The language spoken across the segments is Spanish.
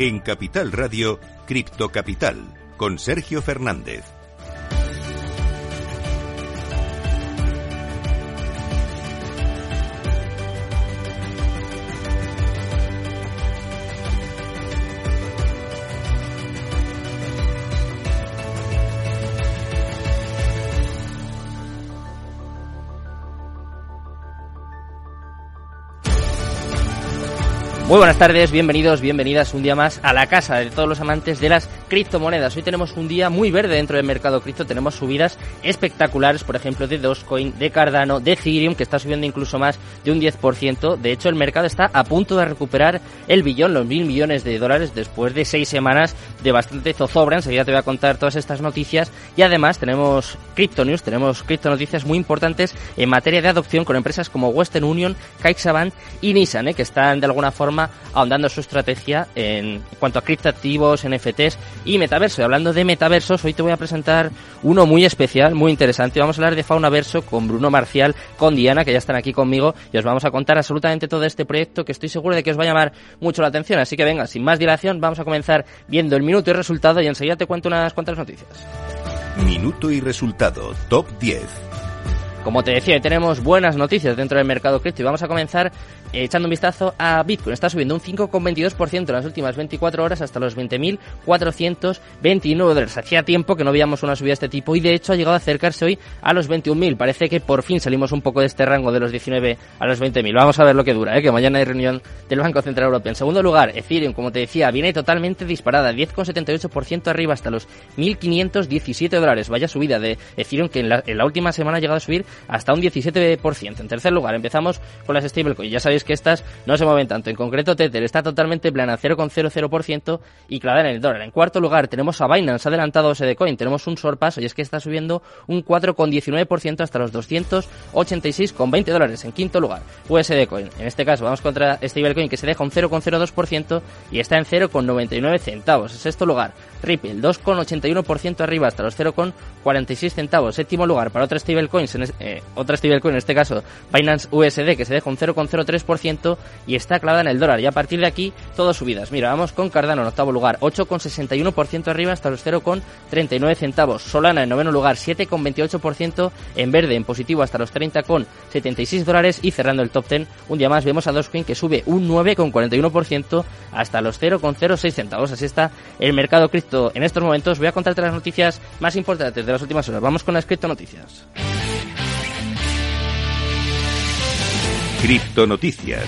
En Capital Radio, Cripto Capital, con Sergio Fernández. Muy buenas tardes, bienvenidos, bienvenidas un día más a la casa de todos los amantes de las criptomonedas. Hoy tenemos un día muy verde dentro del mercado cripto, tenemos subidas espectaculares, por ejemplo, de Dogecoin, de Cardano, de Ethereum, que está subiendo incluso más de un 10%. De hecho, el mercado está a punto de recuperar el billón, los mil millones de dólares, después de seis semanas de bastante zozobra. Enseguida te voy a contar todas estas noticias. Y además tenemos Crypto News, tenemos cripto noticias muy importantes en materia de adopción con empresas como Western Union, CaixaBank y Nissan, ¿eh? que están de alguna forma ahondando su estrategia en cuanto a criptoactivos, NFTs y metaverso. Y hablando de metaversos, hoy te voy a presentar uno muy especial, muy interesante. Vamos a hablar de Faunaverso con Bruno Marcial, con Diana, que ya están aquí conmigo, y os vamos a contar absolutamente todo este proyecto que estoy seguro de que os va a llamar mucho la atención. Así que venga, sin más dilación, vamos a comenzar viendo el minuto y resultado y enseguida te cuento unas cuantas noticias. Minuto y resultado, top 10. Como te decía, tenemos buenas noticias dentro del mercado cripto y vamos a comenzar echando un vistazo a Bitcoin. Está subiendo un 5,22% en las últimas 24 horas hasta los 20.429 dólares. Hacía tiempo que no veíamos una subida de este tipo y de hecho ha llegado a acercarse hoy a los 21.000. Parece que por fin salimos un poco de este rango de los 19 a los 20.000. Vamos a ver lo que dura, ¿eh? que mañana hay reunión del Banco Central Europeo. En segundo lugar, Ethereum, como te decía, viene totalmente disparada, 10,78% arriba hasta los 1.517 dólares. Vaya subida de Ethereum que en la, en la, última semana ha llegado a subir hasta un 17%. En tercer lugar, empezamos con las stablecoins. Ya sabéis que estas no se mueven tanto. En concreto, Tether está totalmente plana, 0,00% y clavada en el dólar. En cuarto lugar, tenemos a Binance adelantado a Coin. Tenemos un sorpaso y es que está subiendo un 4,19% hasta los 286,20 dólares. En quinto lugar, USD Coin. En este caso, vamos contra Stablecoin que se deja un 0,02% y está en 0,99 centavos. En sexto lugar, Ripple, 2,81% arriba hasta los 0,46 centavos. Séptimo lugar para otra stablecoin, eh, otra stablecoin, en este caso Binance USD, que se deja un 0,03% y está clavada en el dólar. Y a partir de aquí, todo subidas. Mira, vamos con Cardano en octavo lugar, 8,61% arriba hasta los 0,39 centavos. Solana en noveno lugar, 7,28% en verde, en positivo hasta los 30,76 dólares. Y cerrando el top 10, un día más vemos a Dogecoin que sube un 9,41% hasta los 0,06 centavos. Así está el mercado cripto en estos momentos, voy a contarte las noticias más importantes de las últimas horas. Vamos con las criptonoticias. Criptonoticias.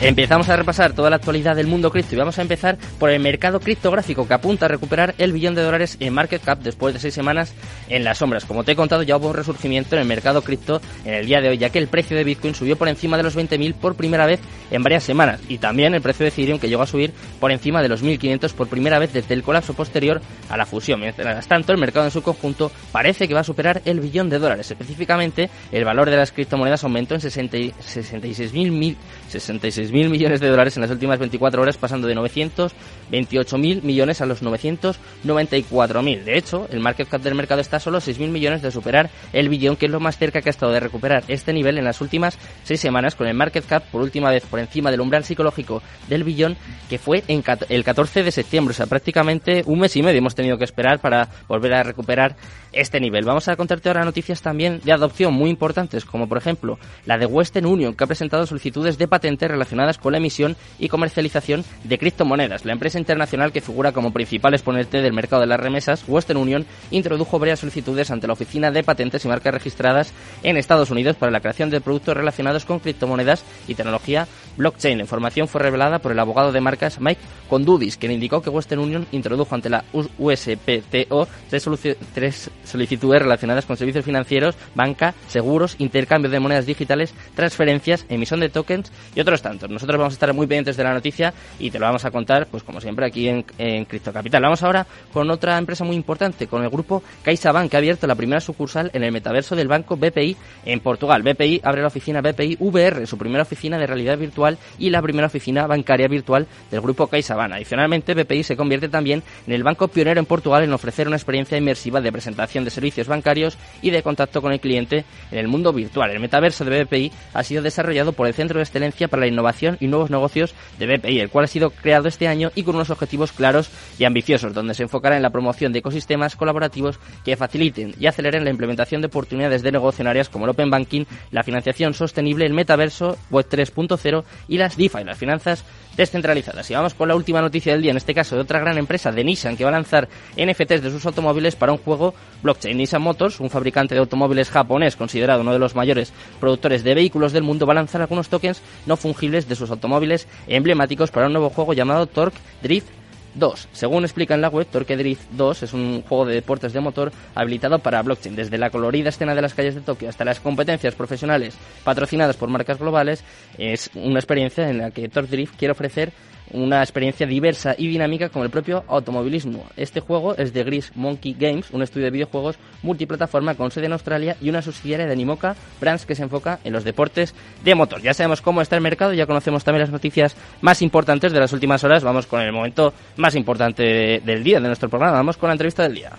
Empezamos a repasar toda la actualidad del mundo cripto y vamos a empezar por el mercado criptográfico que apunta a recuperar el billón de dólares en market cap después de seis semanas en las sombras. Como te he contado, ya hubo un resurgimiento en el mercado cripto en el día de hoy, ya que el precio de Bitcoin subió por encima de los 20.000 por primera vez en varias semanas y también el precio de Ethereum que llegó a subir por encima de los 1.500 por primera vez desde el colapso posterior a la fusión. Mientras tanto, el mercado en su conjunto parece que va a superar el billón de dólares. Específicamente, el valor de las criptomonedas aumentó en 66.000 66 mil millones de dólares en las últimas 24 horas, pasando de 928 mil millones a los 994 mil. De hecho, el market cap del mercado está solo 6 mil millones de superar el billón, que es lo más cerca que ha estado de recuperar este nivel en las últimas seis semanas, con el market cap por última vez por encima del umbral psicológico del billón, que fue el 14 de septiembre. O sea, prácticamente un mes y medio hemos tenido que esperar para volver a recuperar este nivel. Vamos a contarte ahora noticias también de adopción muy importantes, como por ejemplo la de Western Union, que ha presentado solicitudes de patentes relacionadas con la emisión y comercialización de criptomonedas. La empresa internacional que figura como principal exponente del mercado de las remesas, Western Union, introdujo varias solicitudes ante la Oficina de Patentes y Marcas Registradas en Estados Unidos para la creación de productos relacionados con criptomonedas y tecnología blockchain. La información fue revelada por el abogado de marcas Mike Condudis, quien indicó que Western Union introdujo ante la USPTO tres solicitudes relacionadas con servicios financieros, banca, seguros, intercambio de monedas digitales, transferencias, emisión de tokens y otros tantos. Nosotros vamos a estar muy pendientes de la noticia y te lo vamos a contar, pues como siempre, aquí en, en Capital. Vamos ahora con otra empresa muy importante, con el grupo CaixaBank, que ha abierto la primera sucursal en el metaverso del banco BPI en Portugal. BPI abre la oficina BPI VR, su primera oficina de realidad virtual y la primera oficina bancaria virtual del grupo CaixaBank. Adicionalmente, BPI se convierte también en el banco pionero en Portugal en ofrecer una experiencia inmersiva de presentación de servicios bancarios y de contacto con el cliente en el mundo virtual. El metaverso de BPI ha sido desarrollado por el Centro de Excelencia para la Innovación y nuevos negocios de BPI, el cual ha sido creado este año y con unos objetivos claros y ambiciosos, donde se enfocará en la promoción de ecosistemas colaborativos que faciliten y aceleren la implementación de oportunidades de negocio en áreas como el Open Banking, la financiación sostenible, el metaverso, Web 3.0 y las DeFi, las finanzas descentralizadas. Y vamos con la última noticia del día, en este caso de otra gran empresa, de Nissan, que va a lanzar NFTs de sus automóviles para un juego blockchain. Nissan Motors, un fabricante de automóviles japonés considerado uno de los mayores productores de vehículos del mundo, va a lanzar algunos tokens no fungibles de sus automóviles emblemáticos para un nuevo juego llamado Torque Drift 2. Según explica en la web, Torque Drift 2 es un juego de deportes de motor habilitado para blockchain. Desde la colorida escena de las calles de Tokio hasta las competencias profesionales patrocinadas por marcas globales, es una experiencia en la que Torque Drift quiere ofrecer una experiencia diversa y dinámica como el propio automovilismo. Este juego es de Gris Monkey Games, un estudio de videojuegos multiplataforma con sede en Australia y una subsidiaria de Animoca Brands que se enfoca en los deportes de motor. Ya sabemos cómo está el mercado, ya conocemos también las noticias más importantes de las últimas horas. Vamos con el momento más importante del día de nuestro programa. Vamos con la entrevista del día.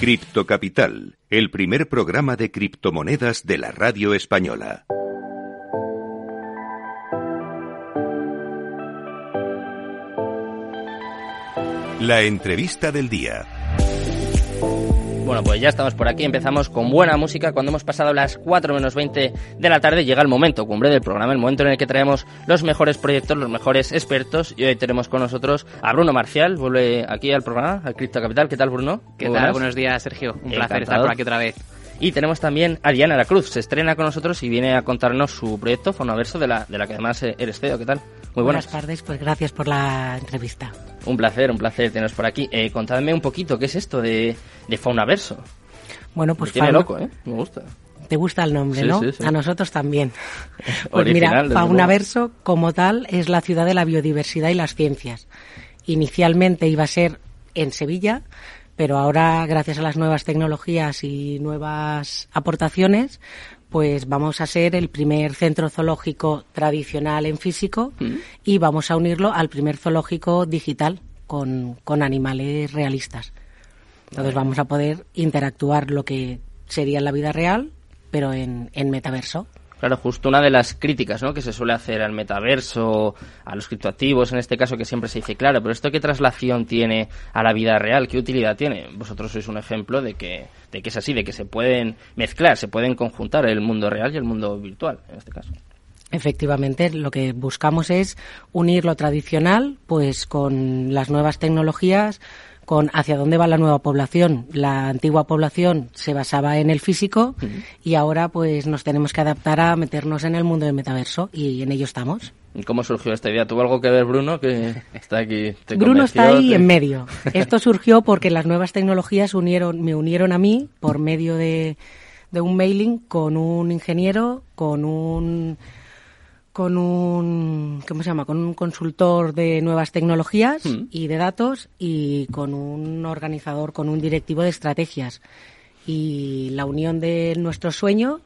Cripto Capital, el primer programa de criptomonedas de la radio española. La entrevista del día. Bueno, pues ya estamos por aquí, empezamos con buena música. Cuando hemos pasado las 4 menos 20 de la tarde llega el momento cumbre del programa, el momento en el que traemos los mejores proyectos, los mejores expertos. Y hoy tenemos con nosotros a Bruno Marcial, vuelve aquí al programa, al Cripto Capital. ¿Qué tal, Bruno? ¿Qué tal? Buenos días, Sergio. Un placer estar por aquí otra vez. Y tenemos también a Diana La Cruz, se estrena con nosotros y viene a contarnos su proyecto Fonaverso, de la, de la que además eres CEO. ¿Qué tal? Muy buenas. buenas tardes, pues gracias por la entrevista. Un placer, un placer teneros por aquí. Eh, contadme un poquito, ¿qué es esto de, de Faunaverso? Bueno, pues... Me tiene loco, ¿eh? Me gusta. Te gusta el nombre, ¿no? A nosotros también. pues mira, Faunaverso como tal es la ciudad de la biodiversidad y las ciencias. Inicialmente iba a ser en Sevilla, pero ahora gracias a las nuevas tecnologías y nuevas aportaciones, pues vamos a ser el primer centro zoológico tradicional en físico mm. y vamos a unirlo al primer zoológico digital con, con animales realistas. Entonces vamos a poder interactuar lo que sería en la vida real, pero en, en metaverso. Claro, justo una de las críticas ¿no? que se suele hacer al metaverso, a los criptoactivos, en este caso que siempre se dice, claro, pero esto qué traslación tiene a la vida real, qué utilidad tiene. Vosotros sois un ejemplo de que, de que es así, de que se pueden mezclar, se pueden conjuntar el mundo real y el mundo virtual, en este caso. Efectivamente, lo que buscamos es unir lo tradicional, pues con las nuevas tecnologías, con hacia dónde va la nueva población. La antigua población se basaba en el físico y ahora pues nos tenemos que adaptar a meternos en el mundo del metaverso y en ello estamos. ¿Cómo surgió esta idea? ¿Tuvo algo que ver Bruno que está aquí? Bruno está ahí en medio. Esto surgió porque las nuevas tecnologías unieron, me unieron a mí por medio de, de un mailing con un ingeniero, con un con un ¿cómo se llama? con un consultor de nuevas tecnologías mm. y de datos y con un organizador, con un directivo de estrategias. Y la unión de nuestro sueño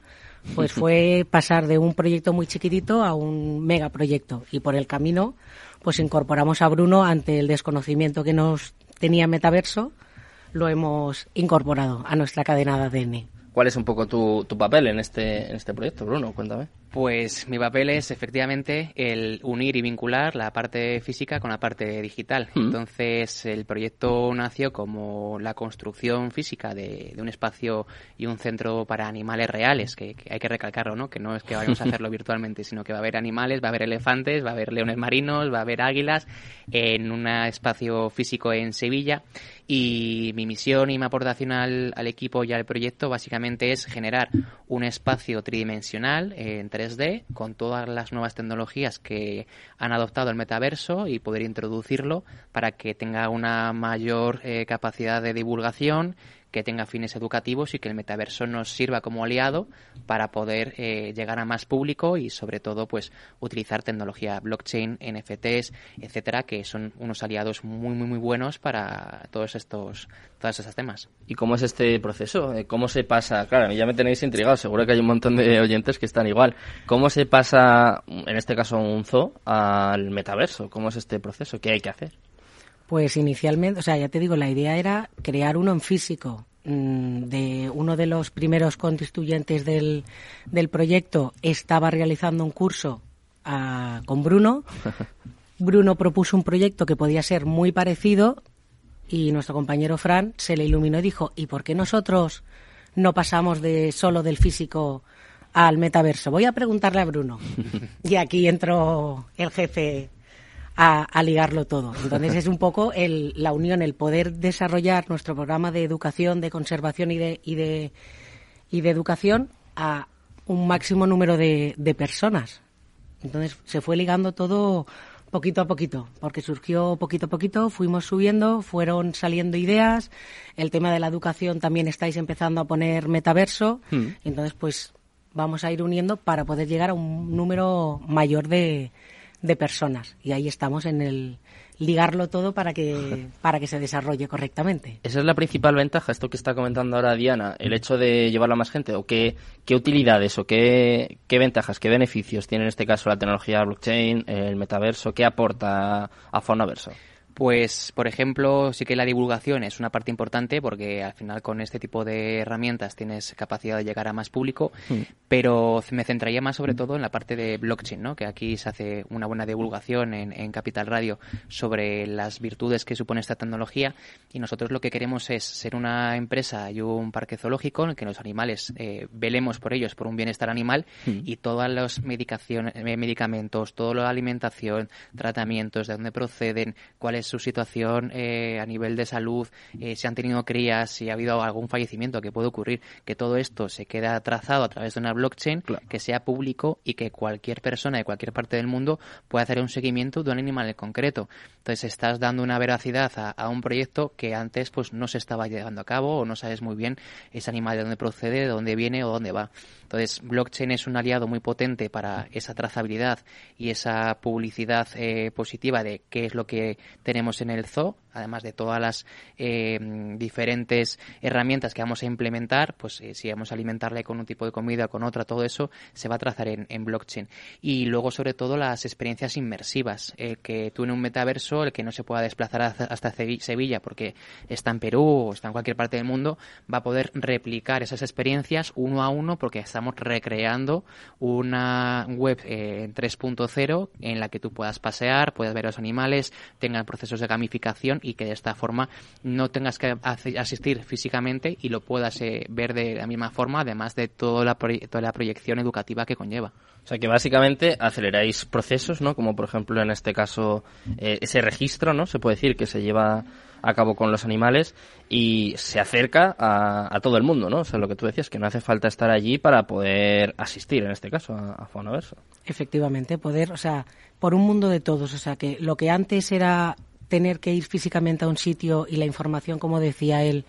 pues fue pasar de un proyecto muy chiquitito a un megaproyecto y por el camino pues incorporamos a Bruno ante el desconocimiento que nos tenía Metaverso, lo hemos incorporado a nuestra cadena de ADN. ¿Cuál es un poco tu, tu papel en este, en este proyecto, Bruno? Cuéntame. Pues mi papel es efectivamente el unir y vincular la parte física con la parte digital. Mm. Entonces el proyecto nació como la construcción física de, un espacio y un centro para animales reales, que, hay que recalcarlo, ¿no? Que no es que vayamos a hacerlo virtualmente, sino que va a haber animales, va a haber elefantes, va a haber leones marinos, va a haber águilas en un espacio físico en Sevilla. Y mi misión y mi aportación al, al equipo y al proyecto básicamente es generar un espacio tridimensional entre 3D con todas las nuevas tecnologías que han adoptado el metaverso y poder introducirlo para que tenga una mayor eh, capacidad de divulgación que tenga fines educativos y que el metaverso nos sirva como aliado para poder eh, llegar a más público y sobre todo pues utilizar tecnología blockchain, NFTs, etcétera, que son unos aliados muy muy muy buenos para todos estos esos temas. ¿Y cómo es este proceso? Eh, ¿Cómo se pasa? Claro, a mí ya me tenéis intrigado, seguro que hay un montón de oyentes que están igual. ¿Cómo se pasa, en este caso un zoo, al metaverso? ¿Cómo es este proceso? ¿Qué hay que hacer? Pues inicialmente, o sea, ya te digo, la idea era crear uno en físico, mm, de uno de los primeros constituyentes del, del proyecto estaba realizando un curso ah, con Bruno. Bruno propuso un proyecto que podía ser muy parecido y nuestro compañero Fran se le iluminó y dijo, ¿y por qué nosotros no pasamos de solo del físico al metaverso? Voy a preguntarle a Bruno. y aquí entró el jefe a, ligarlo todo. Entonces es un poco el, la unión, el poder desarrollar nuestro programa de educación, de conservación y de, y de, y de educación a un máximo número de, de personas. Entonces se fue ligando todo poquito a poquito, porque surgió poquito a poquito, fuimos subiendo, fueron saliendo ideas, el tema de la educación también estáis empezando a poner metaverso, hmm. entonces pues vamos a ir uniendo para poder llegar a un número mayor de, de personas. Y ahí estamos en el ligarlo todo para que, para que se desarrolle correctamente. Esa es la principal ventaja, esto que está comentando ahora Diana, el hecho de llevarlo a más gente, o qué, qué utilidades o qué, qué ventajas, qué beneficios tiene en este caso la tecnología blockchain, el metaverso, qué aporta a Faunaverso. Pues, por ejemplo, sí que la divulgación es una parte importante porque al final con este tipo de herramientas tienes capacidad de llegar a más público, mm. pero me centraría más sobre todo en la parte de blockchain, ¿no? que aquí se hace una buena divulgación en, Capital Radio sobre las virtudes que supone esta tecnología y nosotros lo que queremos es ser una empresa y un parque zoológico en el que los animales eh, velemos por ellos, por un bienestar animal mm. y todos los eh, medicamentos, toda la alimentación, tratamientos, de dónde proceden, cuáles su situación eh, a nivel de salud, eh, si han tenido crías, si ha habido algún fallecimiento que puede ocurrir, que todo esto se queda trazado a través de una blockchain que sea público y que cualquier persona de cualquier parte del mundo pueda hacer un seguimiento de un animal en concreto. Entonces estás dando una veracidad a, un proyecto que antes pues no se estaba llevando a cabo o no sabes muy bien ese animal de dónde procede, de dónde viene o dónde va. Entonces blockchain es un aliado muy potente para esa trazabilidad y esa publicidad eh, positiva de qué es lo que tenemos en el zoo, además de todas las eh, diferentes herramientas que vamos a implementar, pues eh, si vamos a alimentarle con un tipo de comida, con otra, todo eso se va a trazar en, blockchain. Y luego, sobre todo, las experiencias inmersivas, el que tú en un metaverso, el que no se pueda desplazar hasta Sevilla porque está en Perú o está en cualquier parte del mundo, va a poder replicar esas experiencias uno a uno porque estamos recreando una web eh, en 3.0 en la que tú puedas pasear, puedas ver a los animales, tengan procesos de gamificación y que de esta forma no tengas que asistir físicamente y lo puedas eh, ver de la misma forma, además de toda la, toda la proyección educativa que conlleva. O sea que básicamente aceleráis procesos, ¿no? Como por ejemplo en este caso eh, ese registro, ¿no? Se puede decir que se lleva a cabo con los animales y se acerca a, todo el mundo, ¿no? O sea, lo que tú decías, que no hace falta estar allí para poder asistir, en este caso, a, a Faunaverso. Efectivamente, poder, o sea, por un mundo de todos, o sea, que lo que antes era tener que ir físicamente a un sitio y la información, como decía él,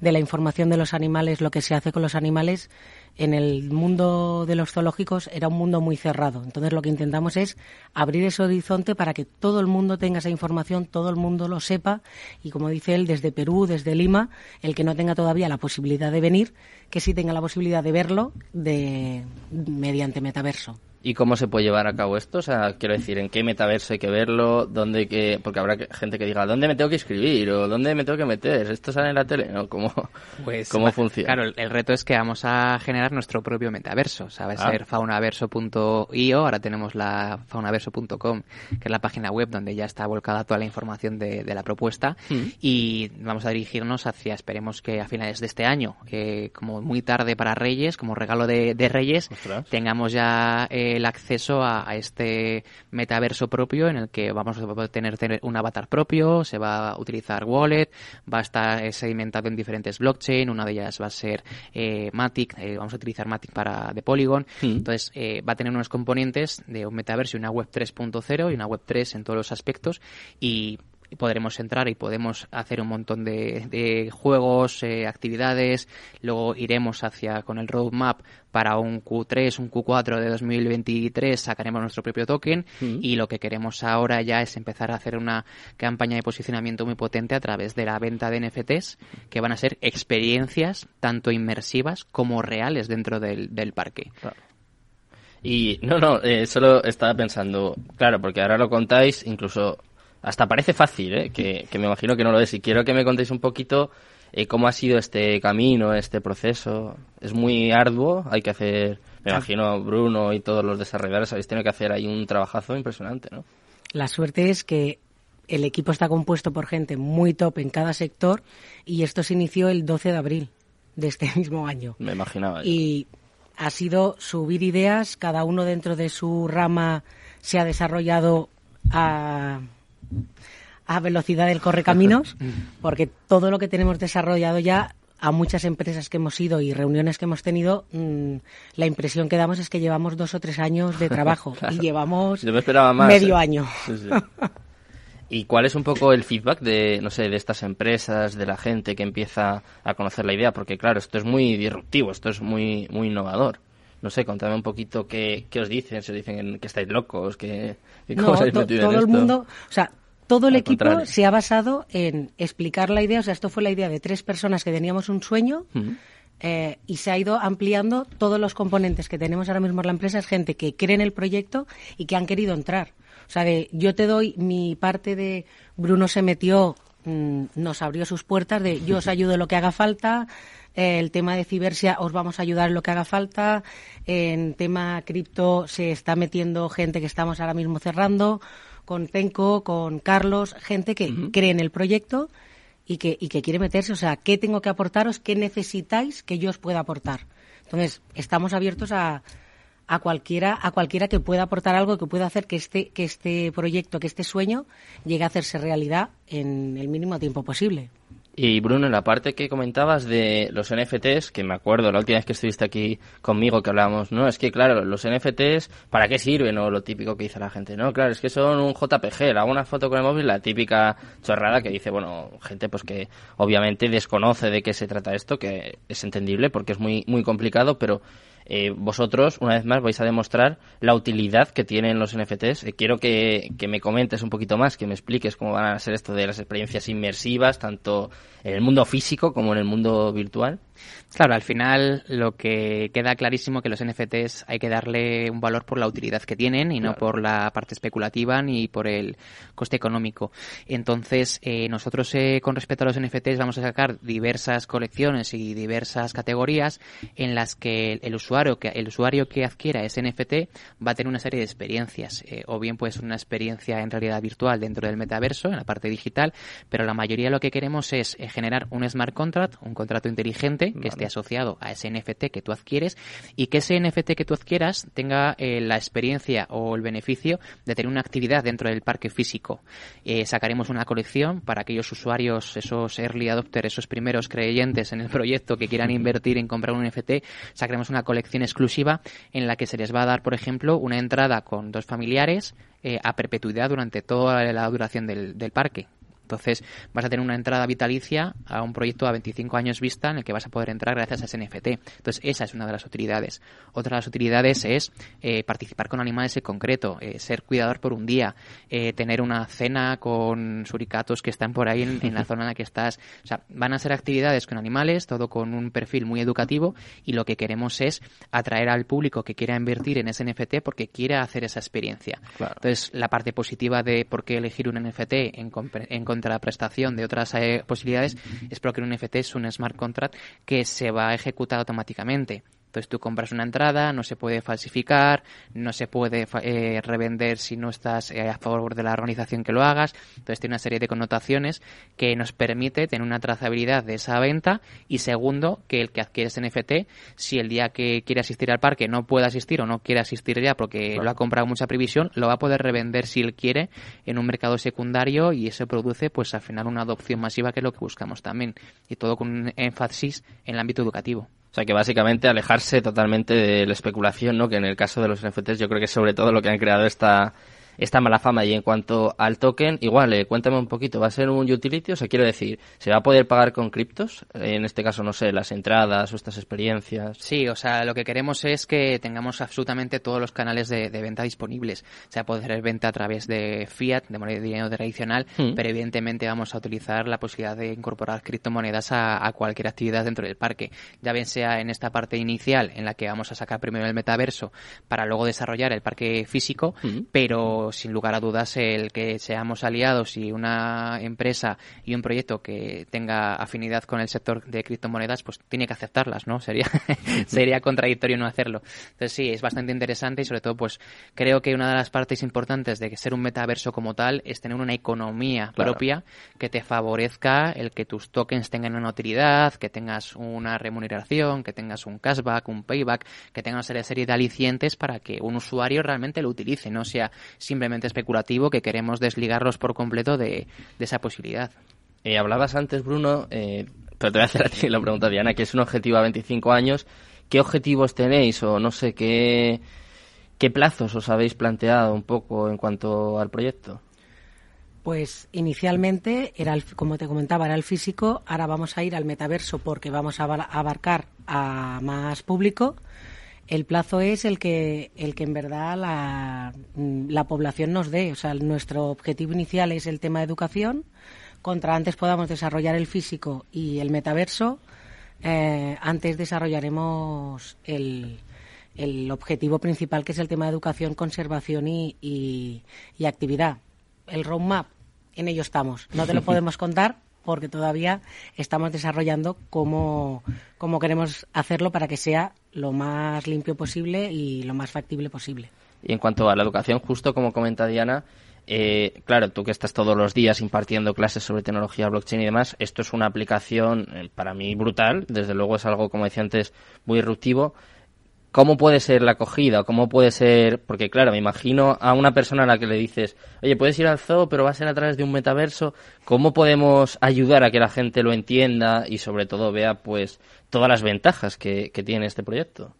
de la información de los animales, lo que se hace con los animales, en el mundo de los zoológicos era un mundo muy cerrado. Entonces lo que intentamos es abrir ese horizonte para que todo el mundo tenga esa información, todo el mundo lo sepa y como dice él, desde Perú, desde Lima, el que no tenga todavía la posibilidad de venir, que sí tenga la posibilidad de verlo de, mediante metaverso. ¿Y cómo se puede llevar a cabo esto? O sea, quiero decir, ¿en qué metaverso hay que verlo? ¿Dónde que...? Porque habrá gente que diga, ¿dónde me tengo que inscribir? ¿O dónde me tengo que meter? ¿Esto sale en la tele? ¿No? ¿Cómo, pues, ¿cómo funciona? Claro, el reto es que vamos a generar nuestro propio metaverso. O sea, va a ah. ser faunaverso.io, ahora tenemos la faunaverso.com, que es la página web donde ya está volcada toda la información de, la propuesta. Mm. Y vamos a dirigirnos hacia, esperemos que a finales de este año, que como muy tarde para Reyes, como regalo de, Reyes, tengamos ya... Eh, el acceso a, este metaverso propio en el que vamos a tener, tener, un avatar propio, se va a utilizar wallet, va a estar sedimentado en diferentes blockchain, una de ellas va a ser eh, Matic, eh, vamos a utilizar Matic para de Polygon, hmm. entonces eh, va a tener unos componentes de un metaverso y una web 3.0 y una web 3 en todos los aspectos y podremos entrar y podemos hacer un montón de, juegos, eh, actividades, luego iremos hacia con el roadmap para un Q3, un Q4 de 2023 sacaremos nuestro propio token mm. y lo que queremos ahora ya es empezar a hacer una campaña de posicionamiento muy potente a través de la venta de NFTs que van a ser experiencias tanto inmersivas como reales dentro del, parque. Y no, no, eh, solo estaba pensando, claro, porque ahora lo contáis, incluso hasta parece fácil, ¿eh? que, me imagino que no lo es. Y quiero que me contéis un poquito eh, cómo ha sido este camino, este proceso. Es muy arduo, hay que hacer, me imagino, Bruno y todos los desarrolladores habéis tenido que hacer ahí un trabajazo impresionante, ¿no? La suerte es que el equipo está compuesto por gente muy top en cada sector y esto se inició el 12 de abril de este mismo año. Me imaginaba. Y ha sido subir ideas, cada uno dentro de su rama se ha desarrollado a, a velocidad del correcaminos, porque todo lo que tenemos desarrollado ya a muchas empresas que hemos ido y reuniones que hemos tenido, mm, la impresión que damos es que llevamos dos o tres años de trabajo y llevamos medio ¿eh? año. ¿Y cuál es un poco el feedback de, no sé, de estas empresas, de la gente que empieza a conocer la idea? Porque claro, esto es muy disruptivo, esto es muy, muy innovador. No sé, contame un poquito qué, qué os dicen, si os dicen que estáis locos, que, no, todo el mundo, o sea, todo el equipo se ha basado en explicar la idea. O sea, esto fue la idea de tres personas que teníamos un sueño eh, y se ha ido ampliando todos los componentes que tenemos ahora mismo en la empresa. Es gente que cree en el proyecto y que han querido entrar. O sea, de yo te doy mi parte de Bruno se metió, mm, nos abrió sus puertas de yo os ayudo en lo que haga falta. El tema de cibersia os vamos a ayudar en lo que haga falta. En tema cripto se está metiendo gente que estamos ahora mismo cerrando con Tenco, con Carlos, gente que cree en el proyecto y que, y que quiere meterse. O sea, ¿qué tengo que aportaros? ¿Qué necesitáis que yo os pueda aportar? Entonces, estamos abiertos a, a cualquiera, a cualquiera que pueda aportar algo que pueda hacer que este, que este proyecto, que este sueño llegue a hacerse realidad en el mínimo tiempo posible. Y Bruno, en la parte que comentabas de los NFTs, que me acuerdo la última vez que estuviste aquí conmigo que hablábamos, no, es que claro, los NFTs, ¿para qué sirven? O lo típico que dice la gente, no, claro, es que son un JPG, hago una foto con el móvil, la típica chorrada que dice, bueno, gente pues que obviamente desconoce de qué se trata esto, que es entendible porque es muy, muy complicado, pero eh, vosotros, una vez más, vais a demostrar la utilidad que tienen los NFTs. Eh, quiero que, que, me comentes un poquito más, que me expliques cómo van a ser esto de las experiencias inmersivas, tanto en el mundo físico como en el mundo virtual. Claro, al final lo que queda clarísimo que los NFTs hay que darle un valor por la utilidad que tienen y no por la parte especulativa ni por el coste económico. Entonces, eh, nosotros eh, con respecto a los NFTs vamos a sacar diversas colecciones y diversas categorías en las que el usuario que el usuario que adquiera ese NFT va a tener una serie de experiencias, eh, o bien pues una experiencia en realidad virtual dentro del metaverso, en la parte digital, pero la mayoría lo que queremos es generar un smart contract, un contrato inteligente que esté asociado a ese NFT que tú adquieres y que ese NFT que tú adquieras tenga eh, la experiencia o el beneficio de tener una actividad dentro del parque físico. Eh, sacaremos una colección para aquellos usuarios, esos early adopters, esos primeros creyentes en el proyecto que quieran invertir en comprar un NFT, sacaremos una colección exclusiva en la que se les va a dar, por ejemplo, una entrada con dos familiares eh, a perpetuidad durante toda la duración del, del parque. Entonces vas a tener una entrada vitalicia a un proyecto a 25 años vista en el que vas a poder entrar gracias a ese NFT. Entonces esa es una de las utilidades. Otra de las utilidades es eh, participar con animales en concreto, eh, ser cuidador por un día, eh, tener una cena con suricatos que están por ahí en, la zona en la que estás. O sea, van a ser actividades con animales, todo con un perfil muy educativo y lo que queremos es atraer al público que quiera invertir en ese NFT porque quiera hacer esa experiencia. Entonces la parte positiva de por qué elegir un NFT en, en la prestación de otras eh, posibilidades, es porque un NFT es un smart contract que se va a ejecutar automáticamente. Entonces tú compras una entrada, no se puede falsificar, no se puede eh, revender si no estás eh, a favor de la organización que lo hagas. Entonces tiene una serie de connotaciones que nos permite tener una trazabilidad de esa venta y segundo, que el que adquiere ese NFT, si el día que quiere asistir al parque no puede asistir o no quiere asistir ya porque lo ha comprado mucha previsión, lo va a poder revender si él quiere en un mercado secundario y eso produce pues al final una adopción masiva que es lo que buscamos también y todo con un énfasis en el ámbito educativo. Sea que básicamente alejarse totalmente de la especulación, ¿no? Que en el caso de los NFTs yo creo que sobre todo lo que han creado esta esta mala fama. Y en cuanto al token, igual, eh, cuéntame un poquito, ¿va a ser un utility? O sea, quiero decir, ¿se va a poder pagar con criptos? En este caso, no sé, las entradas o estas experiencias. Sí, o sea, lo que queremos es que tengamos absolutamente todos los canales de, venta disponibles. O sea, poder venta a través de fiat, de moneda de dinero tradicional, hmm. pero evidentemente vamos a utilizar la posibilidad de incorporar criptomonedas a, cualquier actividad dentro del parque. Ya bien sea en esta parte inicial, en la que vamos a sacar primero el metaverso para luego desarrollar el parque físico, hmm. pero pero sin lugar a dudas el que seamos aliados y una empresa y un proyecto que tenga afinidad con el sector de criptomonedas, pues tiene que aceptarlas, ¿no? Sería, sería contradictorio no hacerlo. Entonces sí, es bastante interesante y sobre todo pues creo que una de las partes importantes de ser un metaverso como tal es tener una economía propia que te favorezca el que tus tokens tengan una utilidad, que tengas una remuneración, que tengas un cashback, un payback, que tengas una serie de alicientes para que un usuario realmente lo utilice, no sea simplemente especulativo que queremos desligarlos por completo de, esa posibilidad. Eh, hablabas antes, Bruno, eh, pero te voy a hacer a ti la pregunta, Diana, que es un objetivo a 25 años. ¿Qué objetivos tenéis o no sé qué, qué plazos os habéis planteado un poco en cuanto al proyecto? Pues inicialmente era, como te comentaba, era el físico. Ahora vamos a ir al metaverso porque vamos a abarcar a más público el plazo es el que, el que en verdad la, la población nos dé. O sea, nuestro objetivo inicial es el tema de educación. Contra antes podamos desarrollar el físico y el metaverso, eh, antes desarrollaremos el, el objetivo principal, que es el tema de educación, conservación y, y, y actividad. El roadmap, en ello estamos. No te lo podemos contar, porque todavía estamos desarrollando cómo, cómo queremos hacerlo para que sea lo más limpio posible y lo más factible posible. Y en cuanto a la educación, justo como comenta Diana, eh, claro, tú que estás todos los días impartiendo clases sobre tecnología blockchain y demás, esto es una aplicación eh, para mí brutal. Desde luego es algo, como decía antes, muy disruptivo. ¿Cómo puede ser la acogida? ¿Cómo puede ser...? Porque, claro, me imagino a una persona a la que le dices, oye, puedes ir al zoo, pero va a ser a través de un metaverso. ¿Cómo podemos ayudar a que la gente lo entienda y, sobre todo, vea, pues, todas las ventajas que, tiene este proyecto?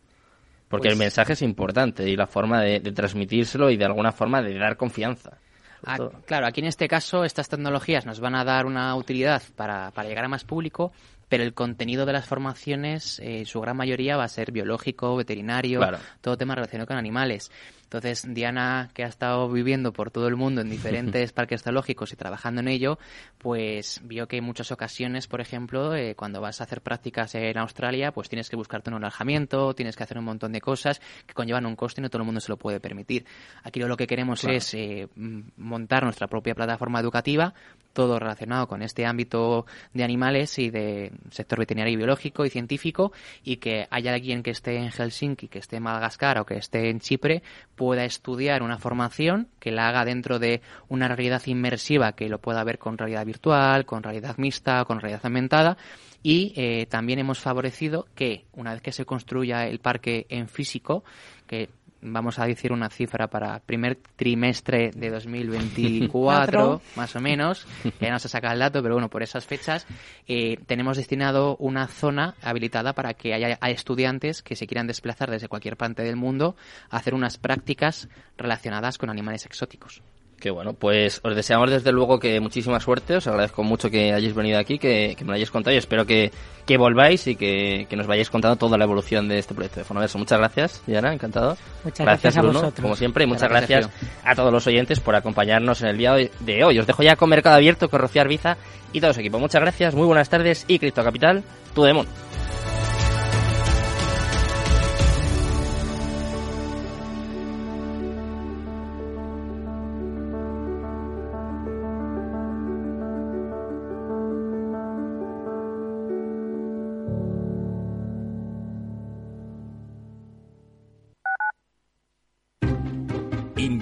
Porque el pues mensaje es importante y la forma de, transmitírselo y, de alguna forma, de dar confianza. Ah, claro, aquí en este caso estas tecnologías nos van a dar una utilidad para, para llegar a más público, pero el contenido de las formaciones, eh, su gran mayoría va a ser biológico, veterinario, todo tema relacionado con animales. Entonces, Diana, que ha estado viviendo por todo el mundo en diferentes parques zoológicos y trabajando en ello, pues vio que en muchas ocasiones, por ejemplo, eh, cuando vas a hacer prácticas en Australia, pues tienes que buscarte un alojamiento, tienes que hacer un montón de cosas que conllevan un coste y no todo el mundo se lo puede permitir. Aquí lo que queremos es eh, montar nuestra propia plataforma educativa, todo relacionado con este ámbito de animales y de sector veterinario y biológico y científico, y que haya alguien que esté en Helsinki, que esté en Madagascar o que esté en Chipre, pueda estudiar una formación que la haga dentro de una realidad inmersiva que lo pueda ver con realidad virtual, con realidad mixta, con realidad aumentada. Y eh, también hemos favorecido que una vez que se construya el parque en físico, que vamos a decir una cifra para primer trimestre de 2024, más o menos, que no se saca el dato, pero bueno, por esas fechas, eh, tenemos destinado una zona habilitada para que haya estudiantes que se quieran desplazar desde cualquier parte del mundo a hacer unas prácticas relacionadas con animales exóticos. Qué bueno, pues os deseamos desde luego que muchísima suerte, os agradezco mucho que hayáis venido aquí, que, me lo hayáis contado y espero que, volváis y que, nos vayáis contando toda la evolución de este proyecto de Fonoverso. Muchas gracias, Diana, encantado. Muchas gracias, a Bruno, como siempre, y muchas gracias, a todos los oyentes por acompañarnos en el día de hoy. Os dejo ya con Mercado Abierto, con Rocío Arbiza y todo su equipo. Muchas gracias, muy buenas tardes y Cripto Capital, tu demon.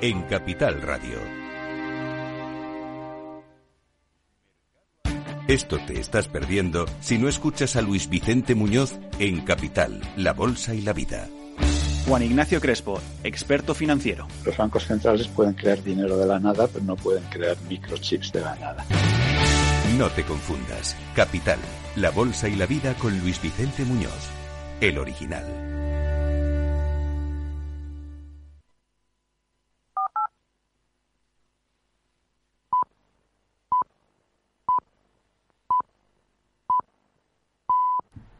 en Capital Radio. Esto te estás perdiendo si no escuchas a Luis Vicente Muñoz en Capital, La Bolsa y la Vida. Juan Ignacio Crespo, experto financiero. Los bancos centrales pueden crear dinero de la nada, pero no pueden crear microchips de la nada. No te confundas. Capital, La Bolsa y la Vida con Luis Vicente Muñoz, el original.